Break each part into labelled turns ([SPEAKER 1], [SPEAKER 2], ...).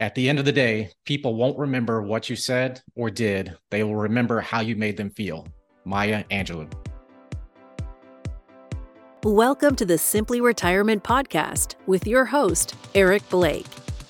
[SPEAKER 1] At the end of the day, people won't remember what you said or did. They will remember how you made them feel. Maya Angelou.
[SPEAKER 2] Welcome to the Simply Retirement Podcast with your host, Eric Blake.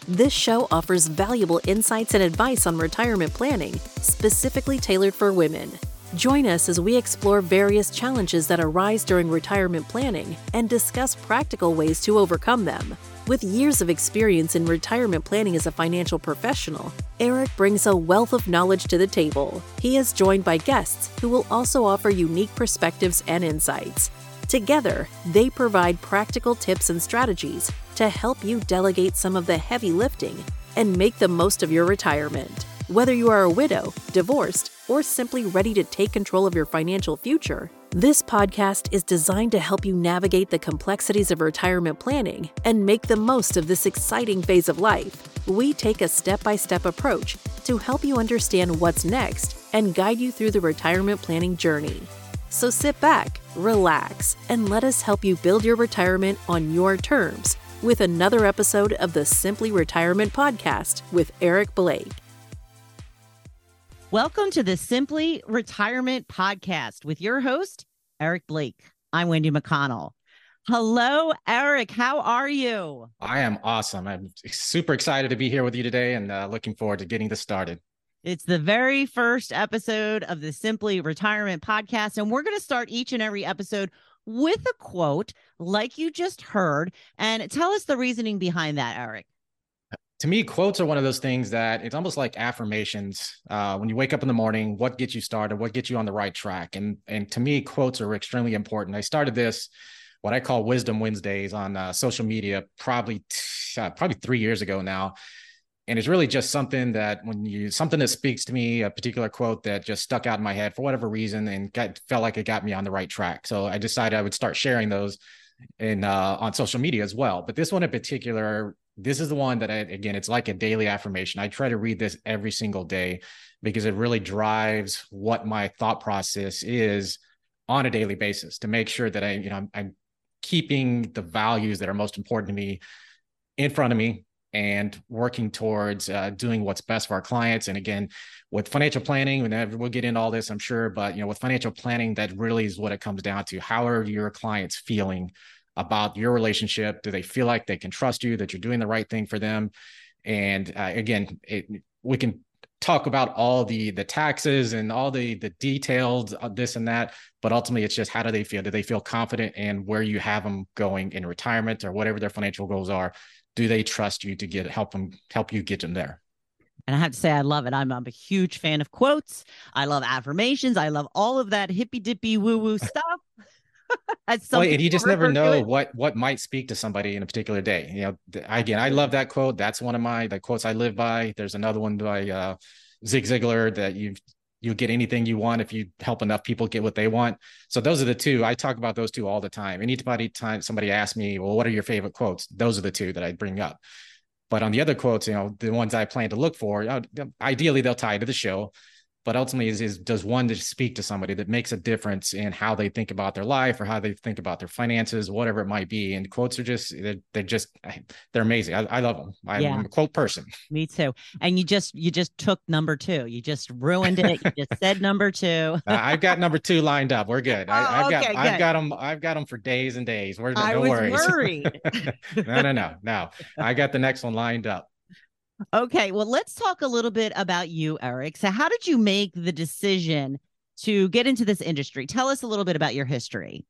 [SPEAKER 2] This show offers valuable insights and advice on retirement planning, specifically tailored for women. Join us as we explore various challenges that arise during retirement planning and discuss practical ways to overcome them. With years of experience in retirement planning as a financial professional, Eric brings a wealth of knowledge to the table. He is joined by guests who will also offer unique perspectives and insights. Together, they provide practical tips and strategies to help you delegate some of the heavy lifting and make the most of your retirement. Whether you are a widow, divorced, or simply ready to take control of your financial future, this podcast is designed to help you navigate the complexities of retirement planning and make the most of this exciting phase of life. We take a step by step approach to help you understand what's next and guide you through the retirement planning journey. So sit back, relax, and let us help you build your retirement on your terms with another episode of the Simply Retirement Podcast with Eric Blake.
[SPEAKER 3] Welcome to the Simply Retirement Podcast with your host, Eric Blake. I'm Wendy McConnell. Hello, Eric. How are you?
[SPEAKER 1] I am awesome. I'm super excited to be here with you today and uh, looking forward to getting this started.
[SPEAKER 3] It's the very first episode of the Simply Retirement Podcast, and we're going to start each and every episode with a quote like you just heard. And tell us the reasoning behind that, Eric
[SPEAKER 1] to me, quotes are one of those things that it's almost like affirmations. Uh, when you wake up in the morning, what gets you started? What gets you on the right track? And and to me, quotes are extremely important. I started this, what I call Wisdom Wednesdays, on uh, social media, probably t- uh, probably three years ago now. And it's really just something that when you something that speaks to me, a particular quote that just stuck out in my head for whatever reason, and got, felt like it got me on the right track. So I decided I would start sharing those in uh, on social media as well. But this one in particular this is the one that I, again, it's like a daily affirmation. I try to read this every single day because it really drives what my thought process is on a daily basis to make sure that I, you know, I'm, I'm keeping the values that are most important to me in front of me and working towards uh, doing what's best for our clients. And again, with financial planning, we'll get into all this, I'm sure, but you know, with financial planning, that really is what it comes down to. How are your clients feeling about your relationship? Do they feel like they can trust you, that you're doing the right thing for them? And uh, again, it, we can talk about all the the taxes and all the the detailed this and that but ultimately it's just how do they feel do they feel confident in where you have them going in retirement or whatever their financial goals are do they trust you to get help them help you get them there
[SPEAKER 3] and I have to say, I love it. I'm, I'm a huge fan of quotes. I love affirmations. I love all of that hippy dippy woo woo stuff.
[SPEAKER 1] well, and you just never know what what might speak to somebody in a particular day. You know, again, I love that quote. That's one of my the quotes I live by. There's another one by uh, Zig Ziglar that you you'll get anything you want if you help enough people get what they want. So those are the two. I talk about those two all the time. Anybody time somebody asks me, well, what are your favorite quotes? Those are the two that I bring up. But on the other quotes, you know, the ones I plan to look for, ideally they'll tie to the show but ultimately is, is does one to speak to somebody that makes a difference in how they think about their life or how they think about their finances whatever it might be. And quotes are just they're, they're just they're amazing. I, I love them. I'm yeah. a quote person.
[SPEAKER 3] Me too. And you just you just took number two. You just ruined it. You just said number two.
[SPEAKER 1] I've got number two lined up. We're good. I, have oh, got i've got them i've got them for days and days. We're
[SPEAKER 3] I
[SPEAKER 1] no
[SPEAKER 3] was
[SPEAKER 1] worries.
[SPEAKER 3] worried.
[SPEAKER 1] no no no no. I got the next one lined up
[SPEAKER 3] Okay, well, let's talk a little bit about you, Eric. So, how did you make the decision to get into this industry? Tell us a little bit about your history.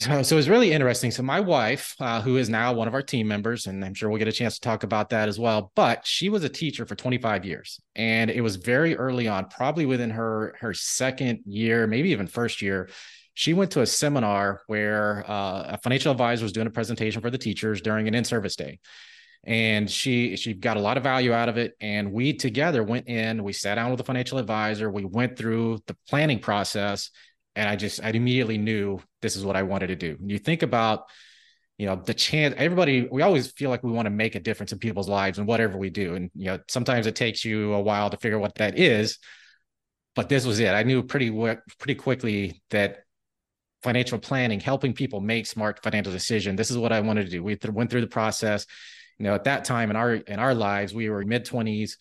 [SPEAKER 1] So, so it's really interesting. So, my wife, uh, who is now one of our team members, and I'm sure we'll get a chance to talk about that as well, but she was a teacher for 25 years, and it was very early on, probably within her her second year, maybe even first year. She went to a seminar where uh, a financial advisor was doing a presentation for the teachers during an in-service day and she she got a lot of value out of it. And we together went in we sat down with a financial advisor we went through the planning process and i just i immediately knew this is what i wanted to do. You think about you know the chance everybody we always feel like we want to make a difference in people's lives and whatever we do. And you know sometimes it takes you a while to figure what that is but this was it. I knew pretty pretty quickly that financial planning helping people make smart financial decision this is what i wanted to do. We th- went through the process you know, at that time in our in our lives, we were mid twenties,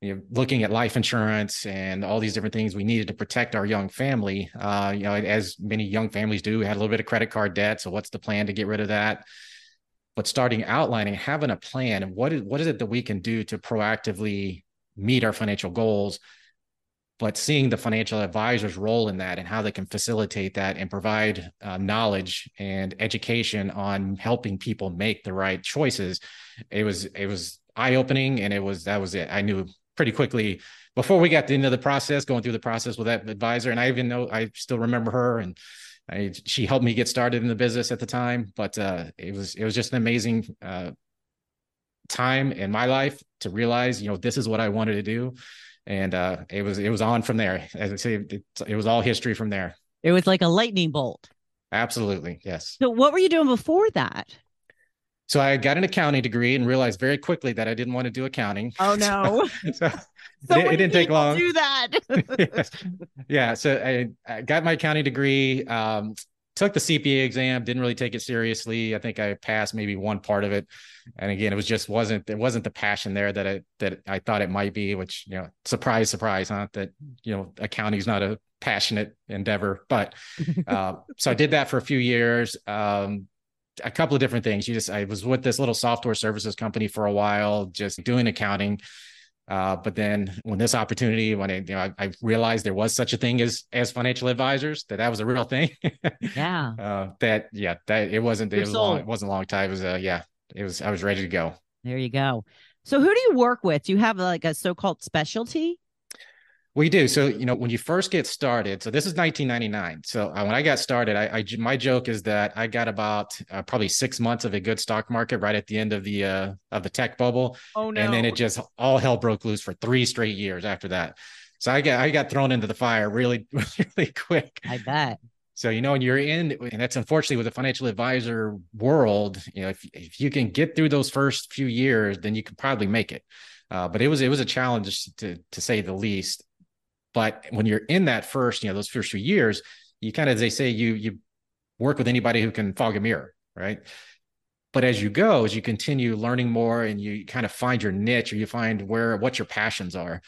[SPEAKER 1] you know, looking at life insurance and all these different things we needed to protect our young family. Uh, you know, as many young families do, we had a little bit of credit card debt. So what's the plan to get rid of that? But starting outlining, having a plan, and what is what is it that we can do to proactively meet our financial goals? But seeing the financial advisor's role in that and how they can facilitate that and provide uh, knowledge and education on helping people make the right choices, it was it was eye opening, and it was that was it. I knew pretty quickly before we got into the process, going through the process with that advisor. And I even know I still remember her and I, she helped me get started in the business at the time, but uh, it was it was just an amazing uh, time in my life to realize, you know, this is what I wanted to do, and uh, it was it was on from there. As I say, it, it was all history from there.
[SPEAKER 3] It was like a lightning bolt.
[SPEAKER 1] Absolutely, yes.
[SPEAKER 3] So, what were you doing before that?
[SPEAKER 1] So I got an accounting degree and realized very quickly that I didn't want to do accounting.
[SPEAKER 3] Oh no!
[SPEAKER 1] so, so it, it, didn't take long.
[SPEAKER 3] Do that.
[SPEAKER 1] yeah. yeah. So I, I, got my accounting degree. Um, took the CPA exam. Didn't really take it seriously. I think I passed maybe one part of it, and again, it was just wasn't it wasn't the passion there that I that I thought it might be. Which you know, surprise, surprise, huh? That you know, accounting is not a passionate endeavor. But uh, so I did that for a few years. Um, a couple of different things. You just I was with this little software services company for a while, just doing accounting. Uh, but then when this opportunity, when I, you know, I, I, realized there was such a thing as as financial advisors, that that was a real thing.
[SPEAKER 3] yeah.
[SPEAKER 1] Uh, that yeah, that it wasn't it was long, it wasn't a long time. It was uh yeah, it was I was ready to go.
[SPEAKER 3] There you go. So who do you work with? Do you have like a so-called specialty?
[SPEAKER 1] We do. So, you know, when you first get started, so this is 1999. So uh, when I got started, I, I, my joke is that I got about uh, probably six months of a good stock market right at the end of the uh, of the tech bubble.
[SPEAKER 3] Oh no!
[SPEAKER 1] And then it just all hell broke loose for three straight years after that. So I got I got thrown into the fire really really quick.
[SPEAKER 3] I bet.
[SPEAKER 1] So you know, when you're in, and that's unfortunately with the financial advisor world, you know, if if you can get through those first few years, then you can probably make it. Uh, but it was it was a challenge to to say the least. But when you're in that first, you know, those first few years, you kind of, as they say, you you work with anybody who can fog a mirror, right? But as you go, as you continue learning more and you kind of find your niche or you find where what your passions are.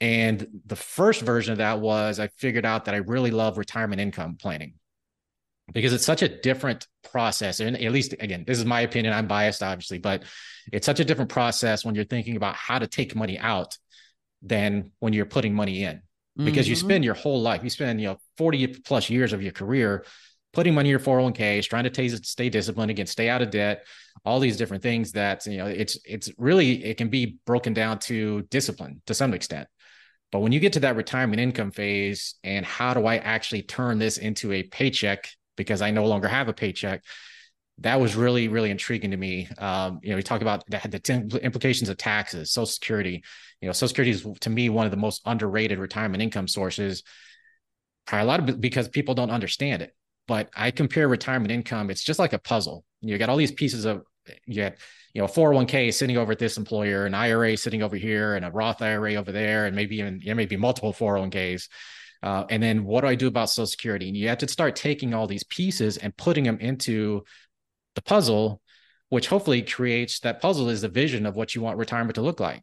[SPEAKER 1] And the first version of that was I figured out that I really love retirement income planning because it's such a different process. And at least, again, this is my opinion. I'm biased, obviously, but it's such a different process when you're thinking about how to take money out than when you're putting money in because mm-hmm. you spend your whole life, you spend, you know, 40 plus years of your career putting money in your 401ks, trying to t- stay disciplined again, stay out of debt, all these different things that, you know, it's, it's really, it can be broken down to discipline to some extent. But when you get to that retirement income phase and how do I actually turn this into a paycheck because I no longer have a paycheck, that was really, really intriguing to me. Um, you know, we talk about the, the implications of taxes, Social Security. You know, Social Security is to me one of the most underrated retirement income sources. Probably a lot of because people don't understand it. But I compare retirement income; it's just like a puzzle. You got all these pieces of you get, you know, 401k sitting over at this employer, an IRA sitting over here, and a Roth IRA over there, and maybe even you maybe multiple 401ks. Uh, and then what do I do about Social Security? And you have to start taking all these pieces and putting them into the puzzle, which hopefully creates that puzzle is the vision of what you want retirement to look like.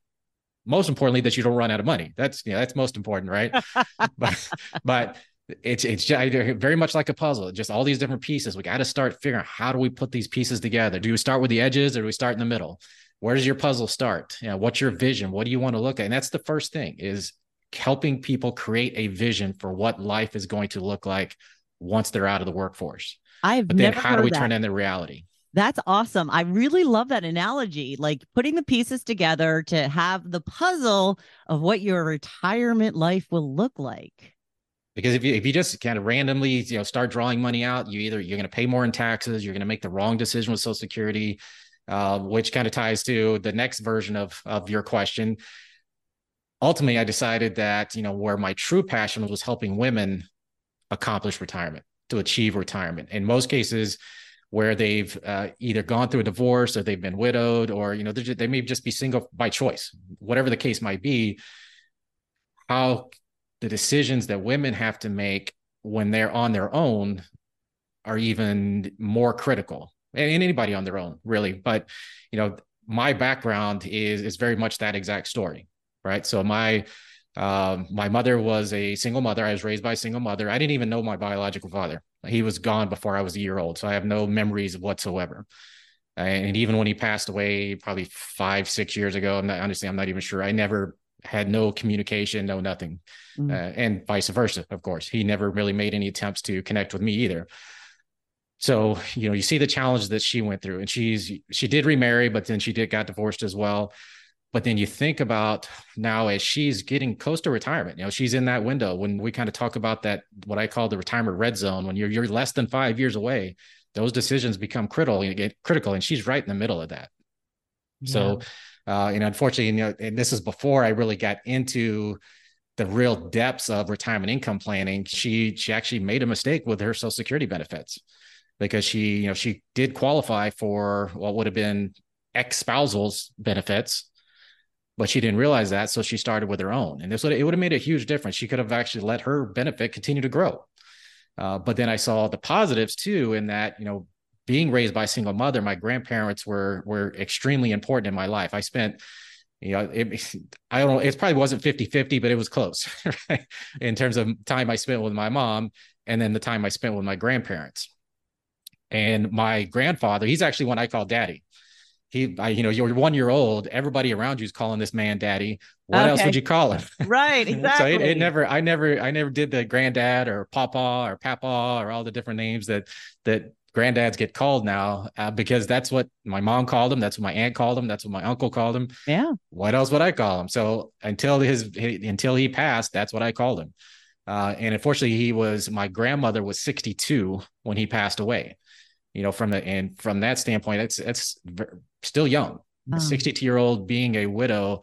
[SPEAKER 1] Most importantly, that you don't run out of money. That's you know, that's most important, right? but but it's it's very much like a puzzle. Just all these different pieces. We got to start figuring out how do we put these pieces together. Do we start with the edges or do we start in the middle? Where does your puzzle start? You know, what's your vision? What do you want to look at? And that's the first thing is helping people create a vision for what life is going to look like once they're out of the workforce.
[SPEAKER 3] I've
[SPEAKER 1] but then how do we
[SPEAKER 3] that.
[SPEAKER 1] turn into reality?
[SPEAKER 3] That's awesome. I really love that analogy. Like putting the pieces together to have the puzzle of what your retirement life will look like.
[SPEAKER 1] Because if you if you just kind of randomly, you know, start drawing money out, you either you're going to pay more in taxes, you're going to make the wrong decision with Social Security, uh, which kind of ties to the next version of of your question. Ultimately, I decided that you know where my true passion was helping women accomplish retirement to achieve retirement. In most cases, where they've uh, either gone through a divorce or they've been widowed or you know just, they may just be single by choice whatever the case might be how the decisions that women have to make when they're on their own are even more critical and anybody on their own really but you know my background is is very much that exact story, right? So my um, my mother was a single mother. I was raised by a single mother. I didn't even know my biological father. He was gone before I was a year old, so I have no memories whatsoever. And even when he passed away, probably five, six years ago, I'm not honestly, I'm not even sure. I never had no communication, no nothing, mm-hmm. uh, and vice versa. Of course, he never really made any attempts to connect with me either. So you know, you see the challenge that she went through, and she's she did remarry, but then she did got divorced as well. But then you think about now as she's getting close to retirement, you know, she's in that window when we kind of talk about that, what I call the retirement red zone, when you're you're less than five years away, those decisions become critical and get critical. And she's right in the middle of that. Yeah. So uh, and unfortunately, you know, and this is before I really got into the real depths of retirement income planning. She she actually made a mistake with her social security benefits because she, you know, she did qualify for what would have been ex spousal's benefits but she didn't realize that. So she started with her own. And this would, it would have made a huge difference. She could have actually let her benefit continue to grow. Uh, but then I saw the positives too, in that, you know, being raised by a single mother, my grandparents were, were extremely important in my life. I spent, you know, it, I don't know, it probably wasn't 50, 50, but it was close right? in terms of time I spent with my mom and then the time I spent with my grandparents. And my grandfather, he's actually one I call daddy he, I, you know, you're one year old. Everybody around you is calling this man daddy. What okay. else would you call him?
[SPEAKER 3] Right, exactly.
[SPEAKER 1] so it, it, never, I never, I never did the granddad or papa or papa or all the different names that that granddads get called now uh, because that's what my mom called him. That's what my aunt called him. That's what my uncle called him.
[SPEAKER 3] Yeah.
[SPEAKER 1] What else would I call him? So until his until he passed, that's what I called him. Uh, and unfortunately, he was my grandmother was 62 when he passed away you know from the and from that standpoint it's it's still young a um. 62 year old being a widow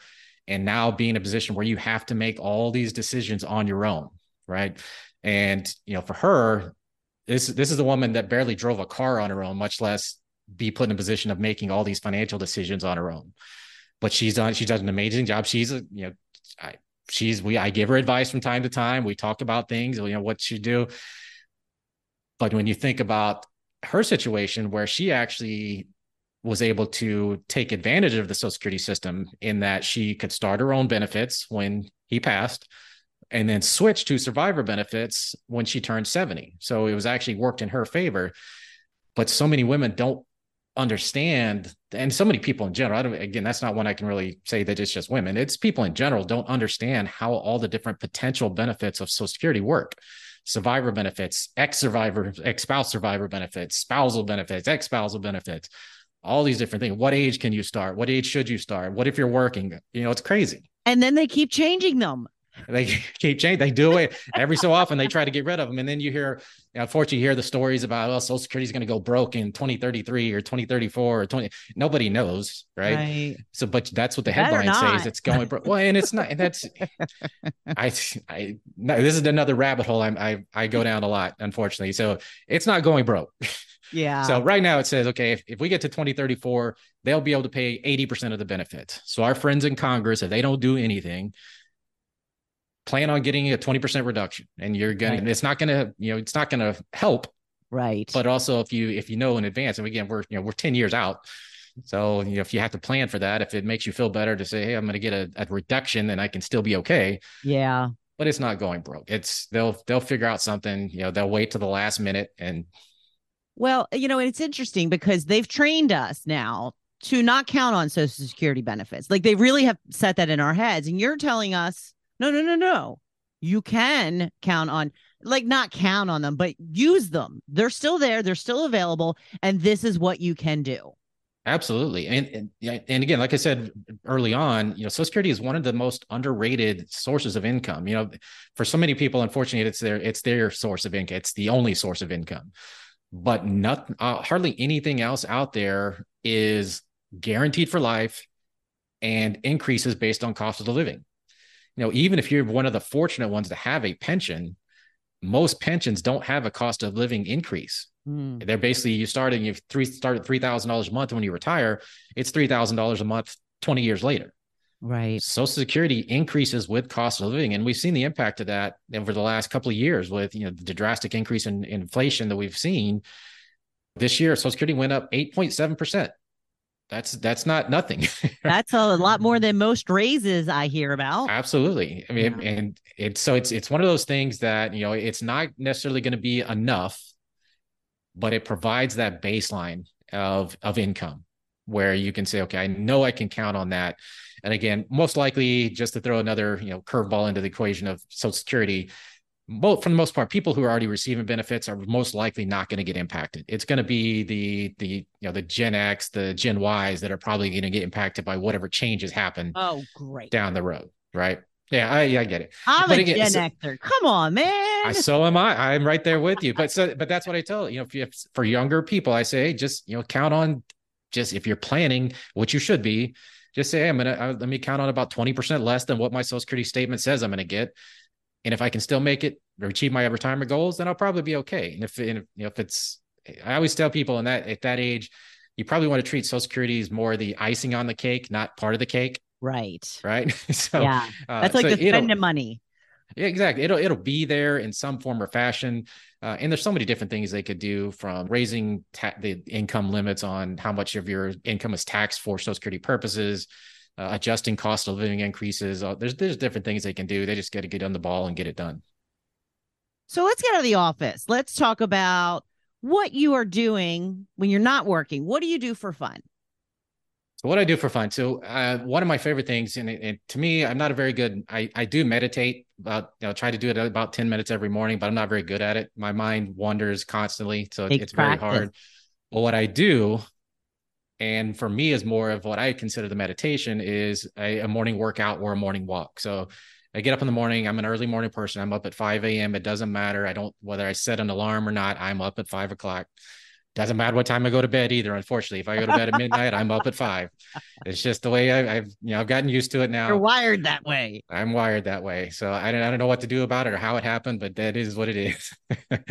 [SPEAKER 1] and now being in a position where you have to make all these decisions on your own right? And you know for her this this is a woman that barely drove a car on her own much less be put in a position of making all these financial decisions on her own. But she's done she does an amazing job. She's a you know I, she's we i give her advice from time to time. We talk about things you know what she do. But when you think about her situation where she actually was able to take advantage of the social security system in that she could start her own benefits when he passed and then switch to survivor benefits when she turned 70 so it was actually worked in her favor. But so many women don't understand and so many people in general I don't, again that's not one i can really say that it's just women. It's people in general don't understand how all the different potential benefits of social security work. Survivor benefits, ex survivor, ex spouse survivor benefits, spousal benefits, ex spousal benefits, all these different things. What age can you start? What age should you start? What if you're working? You know, it's crazy.
[SPEAKER 3] And then they keep changing them.
[SPEAKER 1] They keep changing. They do it every so often. They try to get rid of them, and then you hear, you know, unfortunately, you hear the stories about well, Social Security is going to go broke in 2033 or 2034 or 20. Nobody knows, right? right. So, but that's what the headline says. It's going broke. Well, and it's not. That's I. I. No, this is another rabbit hole. I'm, I I go down a lot, unfortunately. So it's not going broke.
[SPEAKER 3] Yeah.
[SPEAKER 1] So right now it says, okay, if, if we get to 2034, they'll be able to pay 80% of the benefits. So our friends in Congress, if they don't do anything, plan on getting a 20% reduction and you're going right. it's not going to you know it's not going to help.
[SPEAKER 3] Right.
[SPEAKER 1] But also if you if you know in advance and again we're you know we're 10 years out. So you know if you have to plan for that if it makes you feel better to say hey i'm going to get a, a reduction and i can still be okay.
[SPEAKER 3] Yeah.
[SPEAKER 1] But it's not going broke. It's they'll they'll figure out something you know they'll wait to the last minute and
[SPEAKER 3] well you know it's interesting because they've trained us now to not count on social security benefits. Like they really have set that in our heads. And you're telling us no, no, no, no. You can count on, like, not count on them, but use them. They're still there. They're still available. And this is what you can do.
[SPEAKER 1] Absolutely. And, and, and again, like I said early on, you know, Social Security is one of the most underrated sources of income. You know, for so many people, unfortunately, it's their it's their source of income. It's the only source of income. But not uh, hardly anything else out there is guaranteed for life and increases based on cost of the living you know, even if you're one of the fortunate ones to have a pension, most pensions don't have a cost of living increase. Mm. They're basically you starting you three start at three thousand dollars a month when you retire, it's three thousand dollars a month twenty years later.
[SPEAKER 3] Right.
[SPEAKER 1] Social Security increases with cost of living, and we've seen the impact of that over the last couple of years with you know the drastic increase in, in inflation that we've seen. This year, Social Security went up eight point seven percent that's that's not nothing.
[SPEAKER 3] that's a lot more than most raises I hear about.
[SPEAKER 1] Absolutely. I mean, yeah. and it's so it's it's one of those things that you know it's not necessarily going to be enough, but it provides that baseline of of income where you can say, okay, I know I can count on that. And again, most likely, just to throw another you know curveball into the equation of Social Security, most for the most part, people who are already receiving benefits are most likely not going to get impacted. It's going to be the the you know the Gen X, the Gen Ys that are probably going to get impacted by whatever changes happen.
[SPEAKER 3] Oh, great!
[SPEAKER 1] Down the road, right? Yeah, I, I get it.
[SPEAKER 3] I'm but a again, Gen so, Xer. Come on, man.
[SPEAKER 1] I, so am I. I'm right there with you. But so, but that's what I tell you know, if you for younger people, I say, hey, just you know, count on just if you're planning, which you should be, just say, hey, I'm gonna uh, let me count on about twenty percent less than what my Social Security statement says I'm going to get and if I can still make it or achieve my retirement goals, then I'll probably be okay. And if, and if, you know, if it's, I always tell people in that at that age, you probably want to treat Social Security as more the icing on the cake, not part of the cake.
[SPEAKER 3] Right.
[SPEAKER 1] Right.
[SPEAKER 3] so yeah, uh, that's uh, like so the spending money.
[SPEAKER 1] Yeah, exactly. It'll it'll be there in some form or fashion, uh, and there's so many different things they could do from raising ta- the income limits on how much of your income is taxed for Social Security purposes, uh, adjusting cost of living increases. Uh, there's there's different things they can do. They just got to get on the ball and get it done.
[SPEAKER 3] So let's get out of the office. Let's talk about what you are doing when you're not working. What do you do for fun?
[SPEAKER 1] So what I do for fun. So uh, one of my favorite things, and, and, to me, I'm not a very good. I I do meditate about you know try to do it about ten minutes every morning, but I'm not very good at it. My mind wanders constantly, so it's practice. very hard. But what I do and for me is more of what i consider the meditation is a, a, morning workout or a morning walk so i get up in the morning i'm an early morning person i'm up at 5 a.m it doesn't matter i don't whether i set an alarm or not i'm up at 5 o'clock doesn't matter what time I go to bed either. Unfortunately, if I go to bed at midnight, I'm up at five. It's just the way I, have you know I've gotten used to it now.
[SPEAKER 3] You're wired that way.
[SPEAKER 1] I'm wired that way, so I don't I don't know what to do about it or how it happened, but that is what it is. but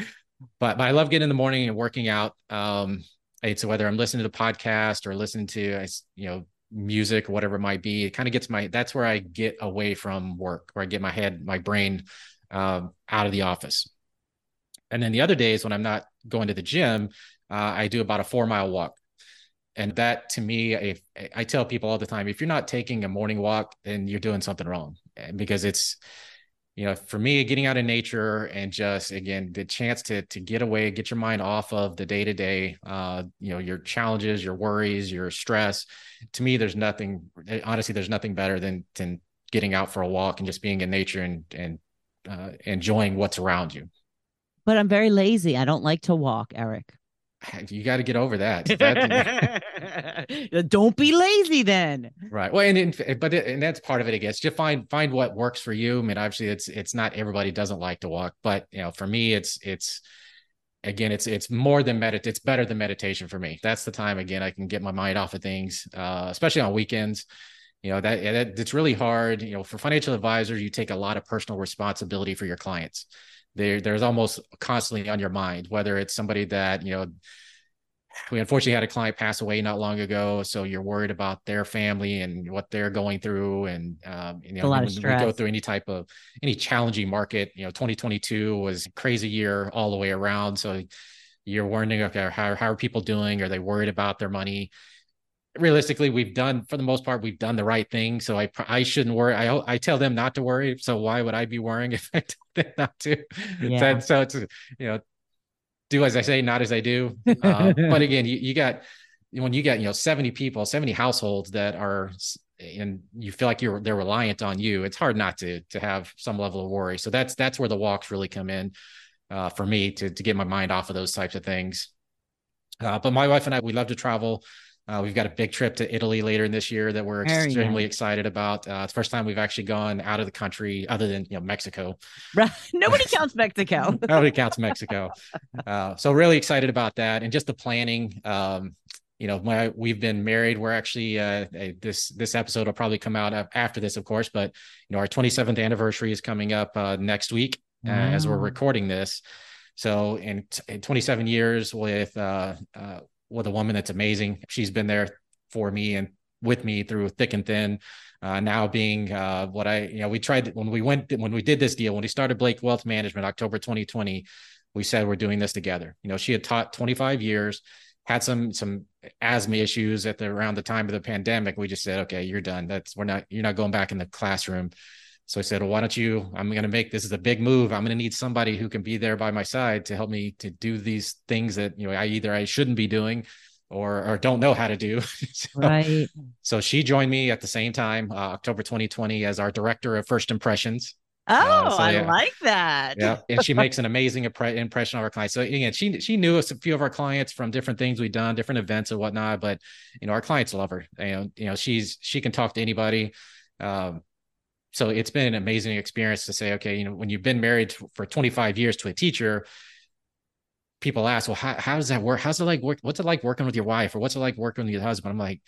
[SPEAKER 1] but I love getting in the morning and working out. Um, it's whether I'm listening to the podcast or listening to you know music or whatever it might be. It kind of gets my that's where I get away from work, where I get my head, my brain um, out of the office. And then the other days when I'm not going to the gym, uh, I do about a four mile walk. And that to me, I tell people all the time, if you're not taking a morning walk, then you're doing something wrong because it's you know, for me, getting out in nature and just again the chance to to get away, get your mind off of the day to day, uh, you know, your challenges, your worries, your stress. To me, there's nothing. Honestly, there's nothing better than than getting out for a walk and just being in nature and and uh, enjoying what's around you.
[SPEAKER 3] But I'm very lazy. I don't like to walk, Eric.
[SPEAKER 1] you got to get over that.
[SPEAKER 3] Don't be lazy then.
[SPEAKER 1] Right. Well, and, and but it, and that's part of it. I guess just find find what works for you. I mean, obviously, it's it's not everybody doesn't like to walk, but you know, for me, it's it's again, it's it's more than medit. It's better than meditation for me. That's the time again I can get my mind off of things, uh, especially on weekends. You know that, that it's really hard. You know, for financial advisors, you take a lot of personal responsibility for your clients there there's almost constantly on your mind whether it's somebody that you know we unfortunately had a client pass away not long ago so you're worried about their family and what they're going through and um, you know when we go through any type of any challenging market you know 2022 was crazy year all the way around. So you're wondering okay how, how are people doing? Are they worried about their money realistically we've done for the most part we've done the right thing. So i i shouldn't worry. I i tell them not to worry. So why would i be worrying if i tell them not to? Yeah. so, so it's you know do as i say not as i do. Uh, but again you, you got when you get you know 70 people 70 households that are and you feel like you're they're reliant on you it's hard not to to have some level of worry. So that's that's where the walks really come in uh, for me to to get my mind off of those types of things. Uh, but my wife and i we love to travel uh, we've got a big trip to Italy later in this year that we're Very extremely nice. excited about. Uh, it's the first time we've actually gone out of the country, other than you know Mexico.
[SPEAKER 3] Nobody counts Mexico.
[SPEAKER 1] Nobody counts Mexico. Uh, so really excited about that, and just the planning. Um, you know, my, we've been married. We're actually uh, this this episode will probably come out after this, of course. But you know, our 27th anniversary is coming up uh, next week wow. as we're recording this. So in, in 27 years with uh, uh, with a woman that's amazing. She's been there for me and with me through thick and thin. Uh, now being uh, what I, you know, we tried when we went when we did this deal when we started Blake Wealth Management October 2020. We said we're doing this together. You know, she had taught 25 years, had some some asthma issues at the around the time of the pandemic. We just said, okay, you're done. That's we're not you're not going back in the classroom. So I said, well, why don't you? I'm going to make this is a big move. I'm going to need somebody who can be there by my side to help me to do these things that you know I either I shouldn't be doing or or don't know how to do.
[SPEAKER 3] so, right.
[SPEAKER 1] So she joined me at the same time, uh, October 2020, as our director of First Impressions.
[SPEAKER 3] Oh, uh, so, yeah. I like that.
[SPEAKER 1] Yeah, and she makes an amazing impression of our clients. So again, she she knew a few of our clients from different things we've done, different events and whatnot. But you know, our clients love her. And you know, she's she can talk to anybody. Um, so it's been an amazing experience to say, okay, you know, when you've been married for 25 years to a teacher, people ask, well, how, how does that work? How's it like work? What's it like working with your wife or what's it like working with your husband? I'm like,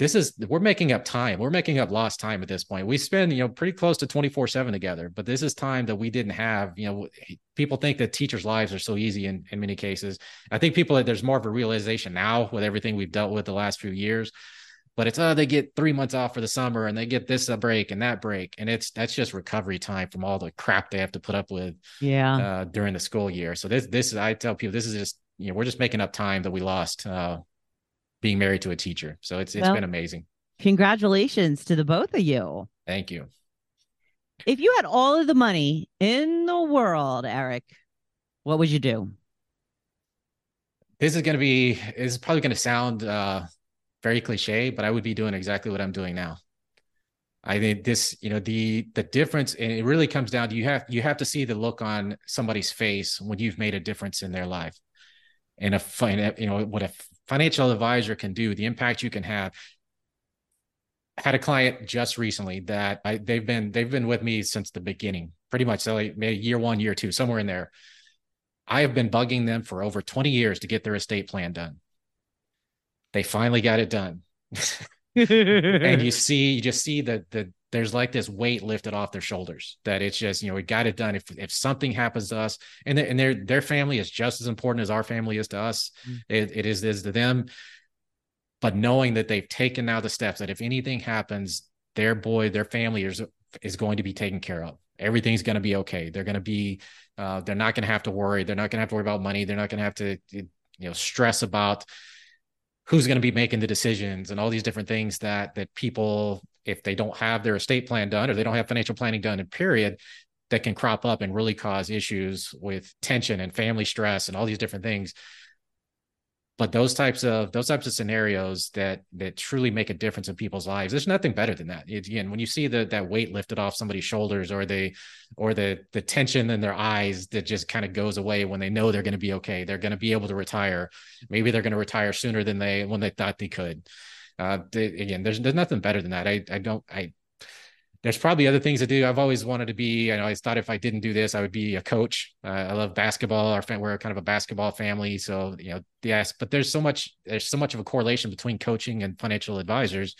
[SPEAKER 1] this is we're making up time. We're making up lost time at this point. We spend, you know, pretty close to 24 seven together, but this is time that we didn't have, you know, people think that teachers' lives are so easy in, in many cases. I think people, there's more of a realization now with everything we've dealt with the last few years but it's oh they get three months off for the summer and they get this a break and that break. And it's that's just recovery time from all the crap they have to put up with
[SPEAKER 3] yeah.
[SPEAKER 1] uh, during the school year. So this this is i tell people this is just you know we're just making up time that we lost uh, being married to a teacher. So it's it's well, been amazing.
[SPEAKER 3] congratulations to the both of you.
[SPEAKER 1] Thank you.
[SPEAKER 3] If you had all of the money in the world eric what would you do?
[SPEAKER 1] This is going to be is probably going to sound uh very cliche, but I would be doing exactly what I'm doing now. I think this, you know, the the difference, and it really comes down to you have you have to see the look on somebody's face when you've made a difference in their life, and a you know what a financial advisor can do, the impact you can have. I had a client just recently that I they've been they've been with me since the beginning, pretty much. So like maybe year one, year two, somewhere in there. I have been bugging them for over 20 years to get their estate plan done they finally got it done. and you see, you just see that the there's like this weight lifted off their shoulders that it's just you know we got it done. If if something happens to us and, and their their family is just as important as our family is to us. Mm. it, it is is to them. But knowing that they've taken now the steps that if anything happens their boy their family is is going to be taken care of. Everything's going to be okay. They're going to be uh, they're not going to have to worry. They're not going to have to worry about money. They're not going to have to you know stress about who's going to be making the decisions and all these different things that that people if they don't have their estate plan done or they don't have financial planning done in period that can crop up and really cause issues with tension and family stress and all these different things but those types of those types of scenarios that that truly make a difference in people's lives there's nothing better than that. It, again when you see the, that weight lifted off somebody's shoulders or they or the the tension in their eyes that just kind of goes away when they know they're going to be okay they're going to be able to retire. Maybe they're going to retire sooner than they when they thought they could. Uh they, again there's there's nothing better than that. I i don't i there's probably other things to do. I've always wanted to be. I always thought if I didn't do this, I would be a coach. Uh, I love basketball. Our we're kind of a basketball family, so you know, yes. But there's so much. There's so much of a correlation between coaching and financial advisors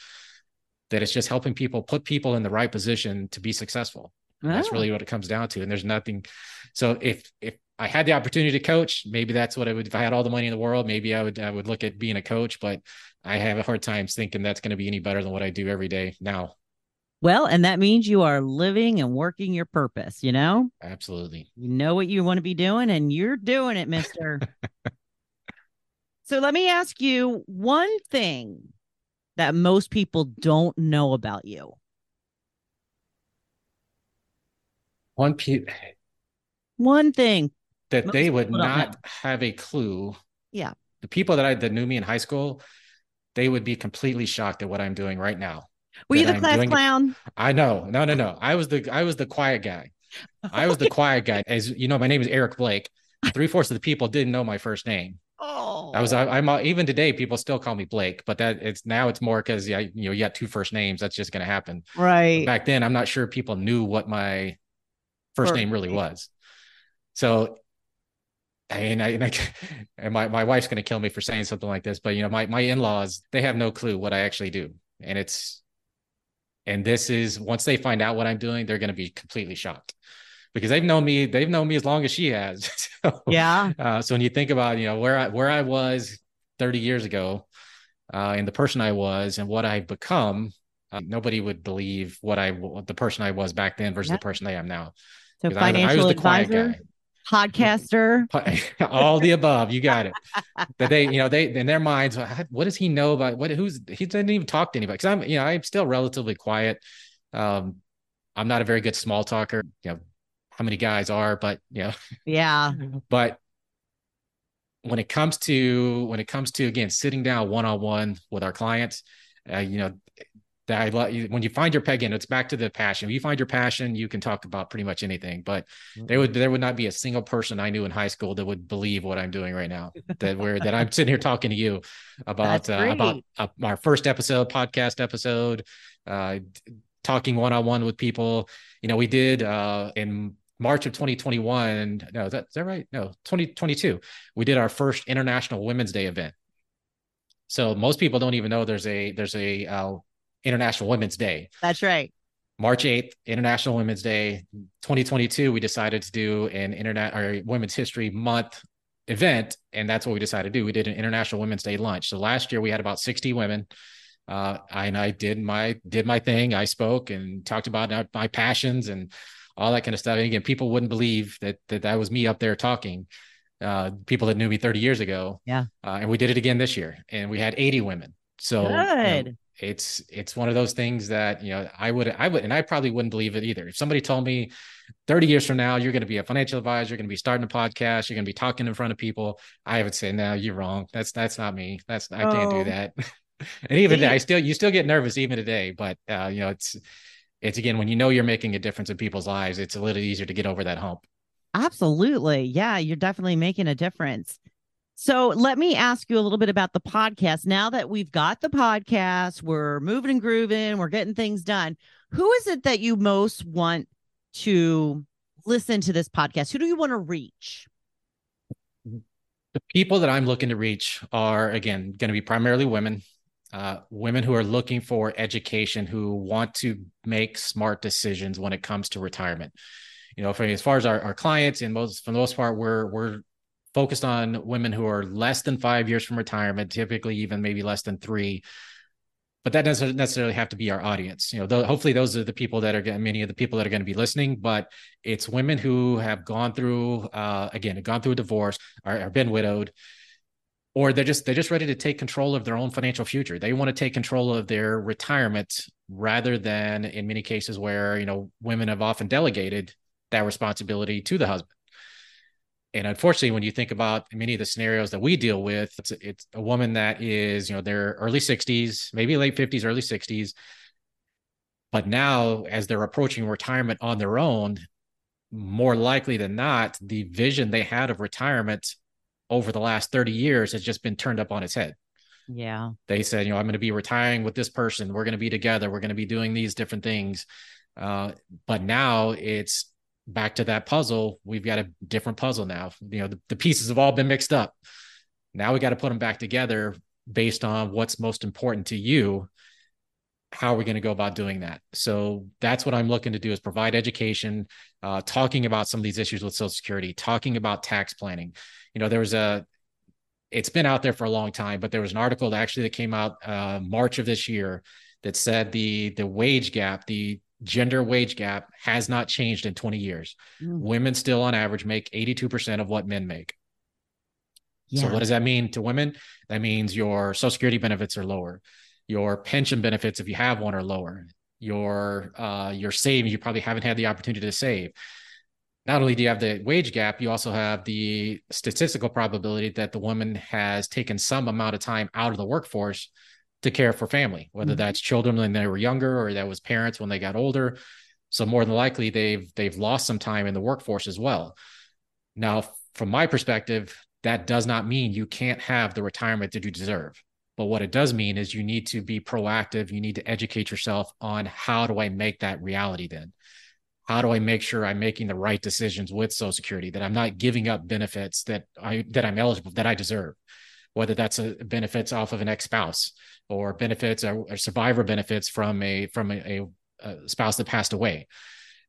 [SPEAKER 1] that it's just helping people put people in the right position to be successful. Oh. That's really what it comes down to. And there's nothing. So if if I had the opportunity to coach, maybe that's what I would. If I had all the money in the world, maybe I would. I would look at being a coach. But I have a hard time thinking that's going to be any better than what I do every day now.
[SPEAKER 3] Well, and that means you are living and working your purpose, you know?
[SPEAKER 1] Absolutely.
[SPEAKER 3] You know what you want to be doing, and you're doing it, mister. so let me ask you one thing that most people don't know about you.
[SPEAKER 1] One pe-
[SPEAKER 3] one thing
[SPEAKER 1] that they would not have a clue.
[SPEAKER 3] Yeah.
[SPEAKER 1] The people that I that knew me in high school, they would be completely shocked at what I'm doing right now.
[SPEAKER 3] Were you the I'm class clown?
[SPEAKER 1] I know. No, no, no. I was the I was the quiet guy. I was the quiet guy. As you know, my name is Eric Blake. Three fourths of the people didn't know my first name.
[SPEAKER 3] Oh,
[SPEAKER 1] I was. I, am even today. People still call me Blake, but that it's now it's more because yeah, you know, you got two first names. That's just going to happen.
[SPEAKER 3] Right.
[SPEAKER 1] But back then, I'm not sure people knew what my first, first name really was. So and I, and, I, and my, my wife's going to kill me for saying something like this, but you know, my, my in-laws, they have no clue what I actually do. And it's, and this is once they find out what I'm doing, they're going to be completely shocked because they've known me. They've known me as long as she has.
[SPEAKER 3] so, yeah.
[SPEAKER 1] Uh, so when you think about you know where I where I was 30 years ago, uh, and the person I was and what I've become, uh, nobody would believe what I the person I was back then versus yeah. the person I am now.
[SPEAKER 3] So financial I, I was the advisor. Quiet guy. Podcaster,
[SPEAKER 1] all the above. You got it. That they, you know, they in their minds, what does he know about what? Who's he didn't even talk to anybody because I'm, you know, I'm still relatively quiet. Um, I'm not a very good small talker. You know, how many guys are, but you know,
[SPEAKER 3] yeah.
[SPEAKER 1] But when it comes to when it comes to again sitting down one on one with our clients, uh, you know, that I love when you find your peg in, it's back to the passion. If you find your passion, you can talk about pretty much anything. But there would there would not be a single person I knew in high school that would believe what I'm doing right now. that we're that I'm sitting here talking to you about uh, about uh, our first episode, podcast episode, uh, talking one on one with people. You know, we did uh, in March of 2021. No, is that, is that right? No, 2022. We did our first International Women's Day event. So most people don't even know there's a there's a uh, International Women's Day.
[SPEAKER 3] That's right.
[SPEAKER 1] March 8th, International Women's Day 2022, we decided to do an internet or Women's History Month event. And that's what we decided to do. We did an International Women's Day lunch. So last year we had about 60 women. Uh, I, and I did my did my thing. I spoke and talked about my passions and all that kind of stuff. And again, people wouldn't believe that that, that was me up there talking. Uh, people that knew me 30 years ago.
[SPEAKER 3] Yeah.
[SPEAKER 1] Uh, and we did it again this year, and we had 80 women. So
[SPEAKER 3] good. You know,
[SPEAKER 1] it's it's one of those things that you know I would I would and I probably wouldn't believe it either. If somebody told me 30 years from now you're going to be a financial advisor, you're going to be starting a podcast, you're going to be talking in front of people, I would say no, you're wrong. That's that's not me. That's I can't do oh. that. and even today, I still you still get nervous even today, but uh, you know it's it's again when you know you're making a difference in people's lives, it's a little easier to get over that hump.
[SPEAKER 3] Absolutely. Yeah, you're definitely making a difference. So let me ask you a little bit about the podcast. Now that we've got the podcast, we're moving and grooving, we're getting things done. Who is it that you most want to listen to this podcast? Who do you want to reach?
[SPEAKER 1] The people that I'm looking to reach are, again, going to be primarily women, uh, women who are looking for education, who want to make smart decisions when it comes to retirement. You know, for, as far as our, our clients, and most for the most part, we're we're focused on women who are less than five years from retirement, typically even maybe less than three. But that doesn't necessarily have to be our audience. You know, th- hopefully those are the people that are many of the people that are going to be listening. But it's women who have gone through, uh, again, gone through a divorce, or, or been widowed, or they're just they're just ready to take control of their own financial future. They want to take control of their retirement rather than in many cases where you know women have often delegated that responsibility to the husband and unfortunately when you think about many of the scenarios that we deal with it's, it's a woman that is you know their early 60s maybe late 50s early 60s but now as they're approaching retirement on their own more likely than not the vision they had of retirement over the last 30 years has just been turned up on its head.
[SPEAKER 3] Yeah.
[SPEAKER 1] They said you know i'm going to be retiring with this person. We're going to be together. We're going to be doing these different things. Uh, but now it's back to that puzzle, we've got a different puzzle now. You know, the, the pieces have all been mixed up. Now we got to put them back together based on what's most important to you. How are we going to go about doing that? So that's what I'm looking to do is provide education, uh, talking about some of these issues with Social Security, talking about tax planning. You know, there was a, it's been out there for a long time, but there was an article that actually that came out uh, March of this year that said the the wage gap, the gender wage gap has not changed in 20 years. Mm. Women still on average make 82% of what men make. Yeah. So what does that mean to women? That means your social security benefits are lower. Your pension benefits, if you have one, are lower. Your uh, your savings, you probably haven't had the opportunity to save. Not only do you have the wage gap, you also have the statistical probability that the woman has taken some amount of time out of the workforce to care for family, whether mm-hmm. that's children when they were younger or that was parents when they got older. So more than likely they've they've lost some time in the workforce as well. Now, from my perspective, that does not mean you can't have the retirement that you deserve. But what it does mean is you need to be proactive. You need to educate yourself on how do I make that reality then? How do I make sure I'm making the right decisions with Social Security, that I'm not giving up benefits that I that I'm eligible that I deserve, whether that's a benefits off of an ex-spouse, or benefits or, or survivor benefits from a from a, a, a, spouse that passed away.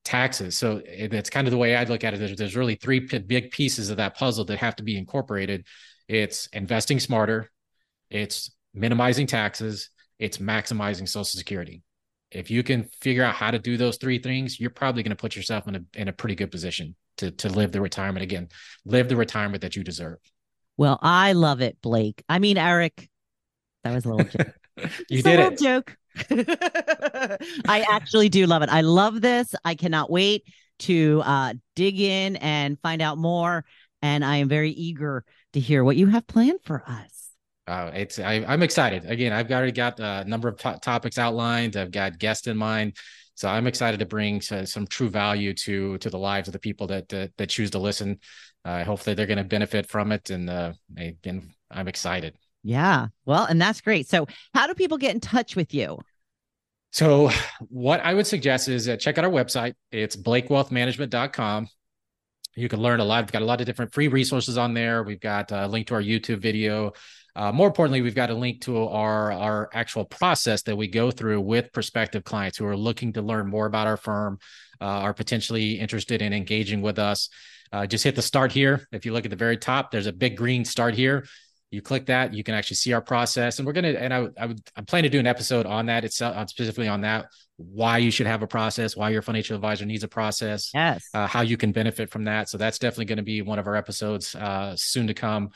[SPEAKER 1] Taxes. So eh, that's kind of the way i look at it. There's, there's really three big pieces of that puzzle that have to be incorporated. It's investing smarter. It's minimizing taxes. It's maximizing social security. If you can figure out how to do those three things you're probably going to put yourself in a in a pretty good position to to live the retirement again, live the retirement that you deserve.
[SPEAKER 3] Well, I love it, Blake. I mean, Eric, that was a little joke.
[SPEAKER 1] you
[SPEAKER 3] Just
[SPEAKER 1] did
[SPEAKER 3] a
[SPEAKER 1] it.
[SPEAKER 3] joke. I actually do love it. I love this. I cannot wait to uh, dig in and find out more. And I am very eager to hear what you have planned for us.
[SPEAKER 1] Uh, it's I, am excited. Again, I've already got a number of to- topics outlined. I've got guests in mind, so I'm excited to bring some, some true value to to the lives of the people that that, that choose to listen. Uh, hopefully, they're going to benefit from it, and uh, again, I'm excited.
[SPEAKER 3] Yeah, well, and that's great. So, how do people get in touch with you?
[SPEAKER 1] So, what I would suggest is uh, check out our website. It's blakewealthmanagement.com. You can learn a lot. We've got a lot of different free resources on there. We've got a link to our YouTube video. Uh, more importantly, we've got a link to our our actual process that we go through with prospective clients who are looking to learn more about our firm, uh, are potentially interested in engaging with us. Uh, just hit the start here. If you look at the very top, there's a big green start here. You click that, you can actually see our process, and we're gonna. And I, I would, I'm planning to do an episode on that itself, uh, specifically on that, why you should have a process, why your financial advisor needs a process,
[SPEAKER 3] yes,
[SPEAKER 1] uh, how you can benefit from that. So that's definitely going to be one of our episodes uh, soon to come.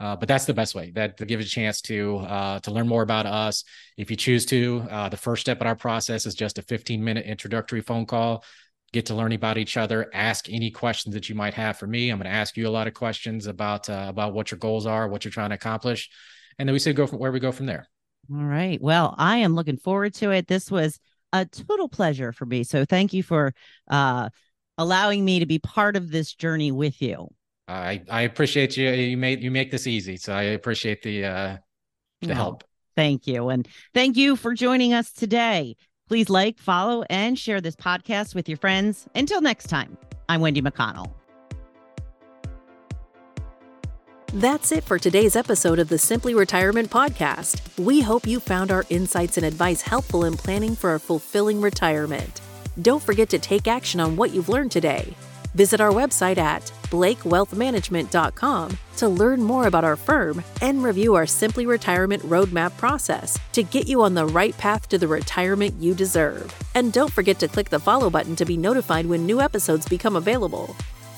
[SPEAKER 1] Uh, but that's the best way that to give a chance to uh, to learn more about us. If you choose to, uh, the first step in our process is just a 15 minute introductory phone call. Get to learn about each other. Ask any questions that you might have for me. I'm going to ask you a lot of questions about uh, about what your goals are, what you're trying to accomplish, and then we say go from where we go from there.
[SPEAKER 3] All right. Well, I am looking forward to it. This was a total pleasure for me. So thank you for uh, allowing me to be part of this journey with you.
[SPEAKER 1] I I appreciate you. You made you make this easy, so I appreciate the uh, the
[SPEAKER 3] Oh,
[SPEAKER 1] help.
[SPEAKER 3] Thank you. And thank you for joining us today. Please like, follow, and share this podcast with your friends. Until next time, I'm Wendy McConnell.
[SPEAKER 2] That's it for today's episode of the Simply Retirement Podcast. We hope you found our insights and advice helpful in planning for a fulfilling retirement. Don't forget to take action on what you've learned today. Visit our website at blakewealthmanagement.com to learn more about our firm and review our Simply Retirement Roadmap process to get you on the right path to the retirement you deserve. And don't forget to click the follow button to be notified when new episodes become available.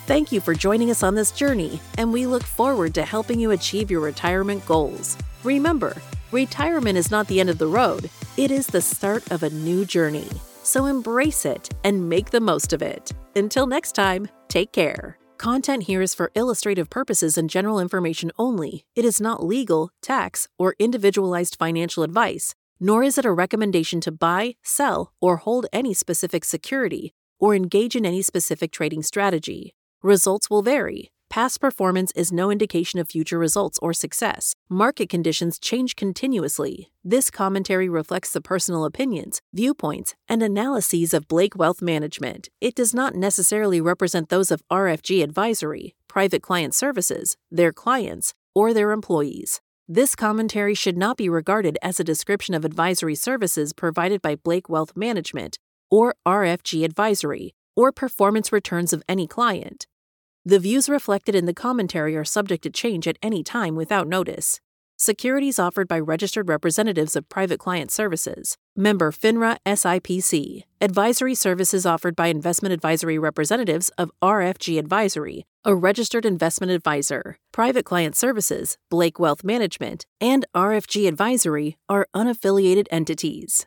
[SPEAKER 2] Thank you for joining us on this journey, and we look forward to helping you achieve your retirement goals. Remember, retirement is not the end of the road, it is the start of a new journey. So embrace it and make the most of it. Until next time, take care. Content here is for illustrative purposes and general information only. It is not legal, tax, or individualized financial advice, nor is it a recommendation to buy, sell, or hold any specific security or engage in any specific trading strategy. Results will vary. Past performance is no indication of future results or success. Market conditions change continuously. This commentary reflects the personal opinions, viewpoints, and analyses of Blake Wealth Management. It does not necessarily represent those of RFG Advisory, Private Client Services, their clients, or their employees. This commentary should not be regarded as a description of advisory services provided by Blake Wealth Management or RFG Advisory or performance returns of any client. The views reflected in the commentary are subject to change at any time without notice. Securities offered by registered representatives of Private Client Services. Member FINRA SIPC. Advisory services offered by investment advisory representatives of RFG Advisory, a registered investment advisor. Private Client Services, Blake Wealth Management, and RFG Advisory are unaffiliated entities.